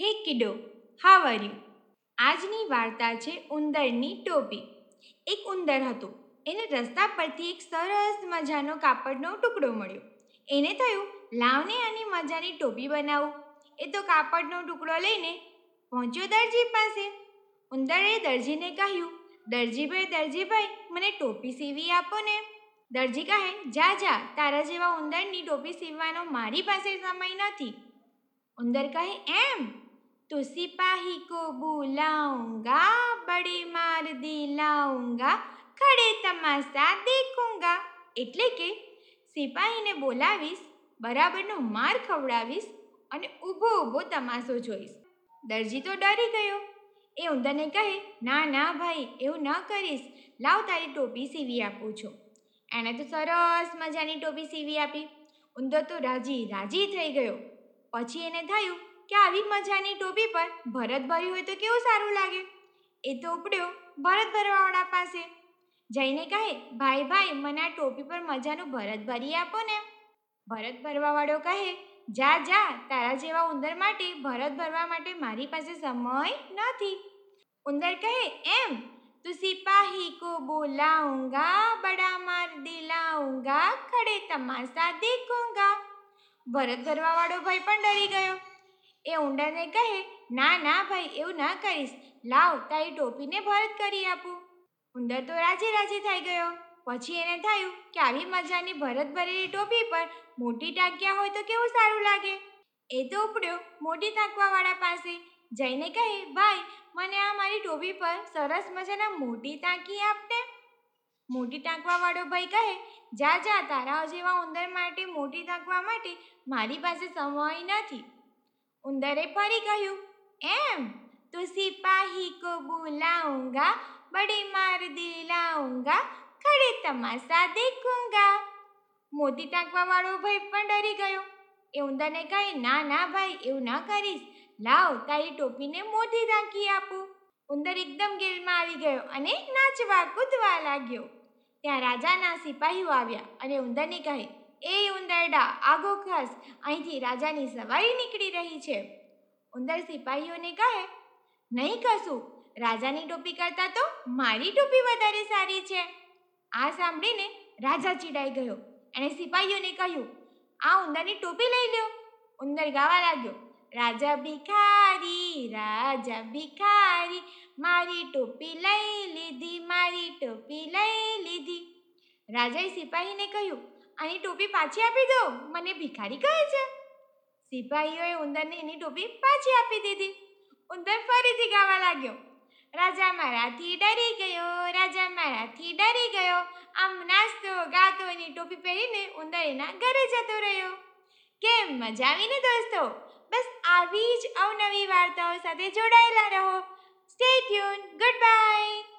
હે કિડો how are you આજની વાર્તા છે ઉંદરની ટોપી. એક ઉંદર હતો. એને રસ્તા પરથી એક સરસ મજાનો કાપડનો ટુકડો મળ્યો. એને થયું, લાવને આની મજાની ટોપી બનાવું. એ તો કાપડનો ટુકડો લઈને પહોંચ્યો દરજી પાસે. ઉંદરે દરજીને કહ્યું, દરજીભાઈ દરજીભાઈ, મને ટોપી સીવી આપો ને. દરજી કહે, જા જા, તારા જેવા ઉંદરની ટોપી સીવવાનો મારી પાસે સમય નથી. ઉંદર કહે, એમ? तो सिपाही को बुलाऊंगा बड़े मार दिलाऊंगा ખડે તમાશા દેખુંગા એટલે કે સિપાહીને બોલાવીશ બરાબરનો માર ખવડાવીશ અને ઊભો ઊભો તમાશો જોઈશ દરજી તો ડરી ગયો એ ઉંદરને કહે ના ના ભાઈ એવું ન કરીશ લાવ તારી ટોપી સીવી આપું છું એણે તો સરસ મજાની ટોપી સીવી આપી ઉંદર તો રાજી રાજી થઈ ગયો પછી એને થયું કે આવી મજાની ટોપી પર ભરત ભર્યું હોય તો કેવું સારું લાગે? એ તો ઉપડ્યો ભરત ભરવાવાળા પાસે. જઈને કહે, ભાઈ ભાઈ, મને આ ટોપી પર મજાનું ભરત ભરી આપો ને. ભરત ભરવાવાળો કહે, જા જા, તારા જેવા ઉંદર માટે ભરત ભરવા માટે મારી પાસે સમય નથી. ઉંદર કહે, એમ? तो सिपाही को बोलाऊंगा બડા માર દિલાઉંગા, ખડે तमाशा દેખુંગા ભરત ભરવાવાળો ભાઈ પણ ડરી ગયો. એ ઊંડાને કહે, ના ના ભાઈ, એવું ના કરીશ. લાવ, તારી ટોપીને ભરત કરી આપું. ઉંદર તો રાજી રાજી થઈ ગયો. પછી એને થયું કે આવી મજાની ભરત ભરેલી ટોપી પર મોટી ટાંક્યા હોય તો કેવું સારું લાગે? એ તો ઉપડ્યો મોટી ટાંકવાવાળા પાસે. જઈને કહે, ભાઈ, મને આ મારી ટોપી પર સરસ મજાના મોટી ટાંકી આપને મોટી ટાંકવાવાળો ભાઈ કહે, જા જા, તારા જેવા ઉંદર માટે, મોટી ટાંકવા માટે મારી પાસે સમય નથી. ઉંદરે ફરી કહ્યું, એમ? તો સિપાહી કો બુલાઉંગા, બડે માર દિલાઉંગા ખડે તમાશા દેખુંગા. મોતી ટાંકવા વાળો ભાઈ પણ ડરી ગયો. એ ઉંદરને કહે ના ના ભાઈ, એવું ના કરીશ. લાવ, તારી ટોપીને મોતી ટાંકી આપું. ઉંદર એકદમ ગેલમાં આવી ગયો અને નાચવા કૂદવા લાગ્યો. ત્યાં રાજાના સિપાહીઓ આવ્યા અને ઉંદરને કહે એ ઉંદરડા આગો ખાસ. અહીંથી રાજાની સવારી નીકળી રહી છે. ઉંદર સિપાહીઓને કહે, નહીં કશું. રાજાની ટોપી કરતાં તો મારી ટોપી વધારે સારી છે. આ સાંભળીને રાજા ચીડાઈ ગયો. એણે સિપાહીઓને કહ્યું, આ ઉંદરની ટોપી લઈ લ્યો. ઉંદર ગાવા લાગ્યો, રાજા ભિખારી રાજા ભિખારી, મારી ટોપી લઈ લીધી, મારી ટોપી લઈ લીધી. રાજાએ સિપાહીને કહ્યું આની ટોપી પાછી આપી દો મને ભિખારી કહે છે. સિપાહીઓએ ઉંદરને એની ટોપી પાછી આપી દીધી. ઉંદર ફરીથી ગાવા લાગ્યો. રાજા મારાથી ડરી ગયો, રાજા મારાથી ડરી ગયો. આમ નાસ્તો ગાતો એની ટોપી પહેરીને ઉંદર એના ઘરે જતો રહ્યો. કેમ? મજા આવીને દોસ્તો? બસ આવી જ અવનવી વાર્તાઓ સાથે જોડાયેલા રહો. Stay tune good bye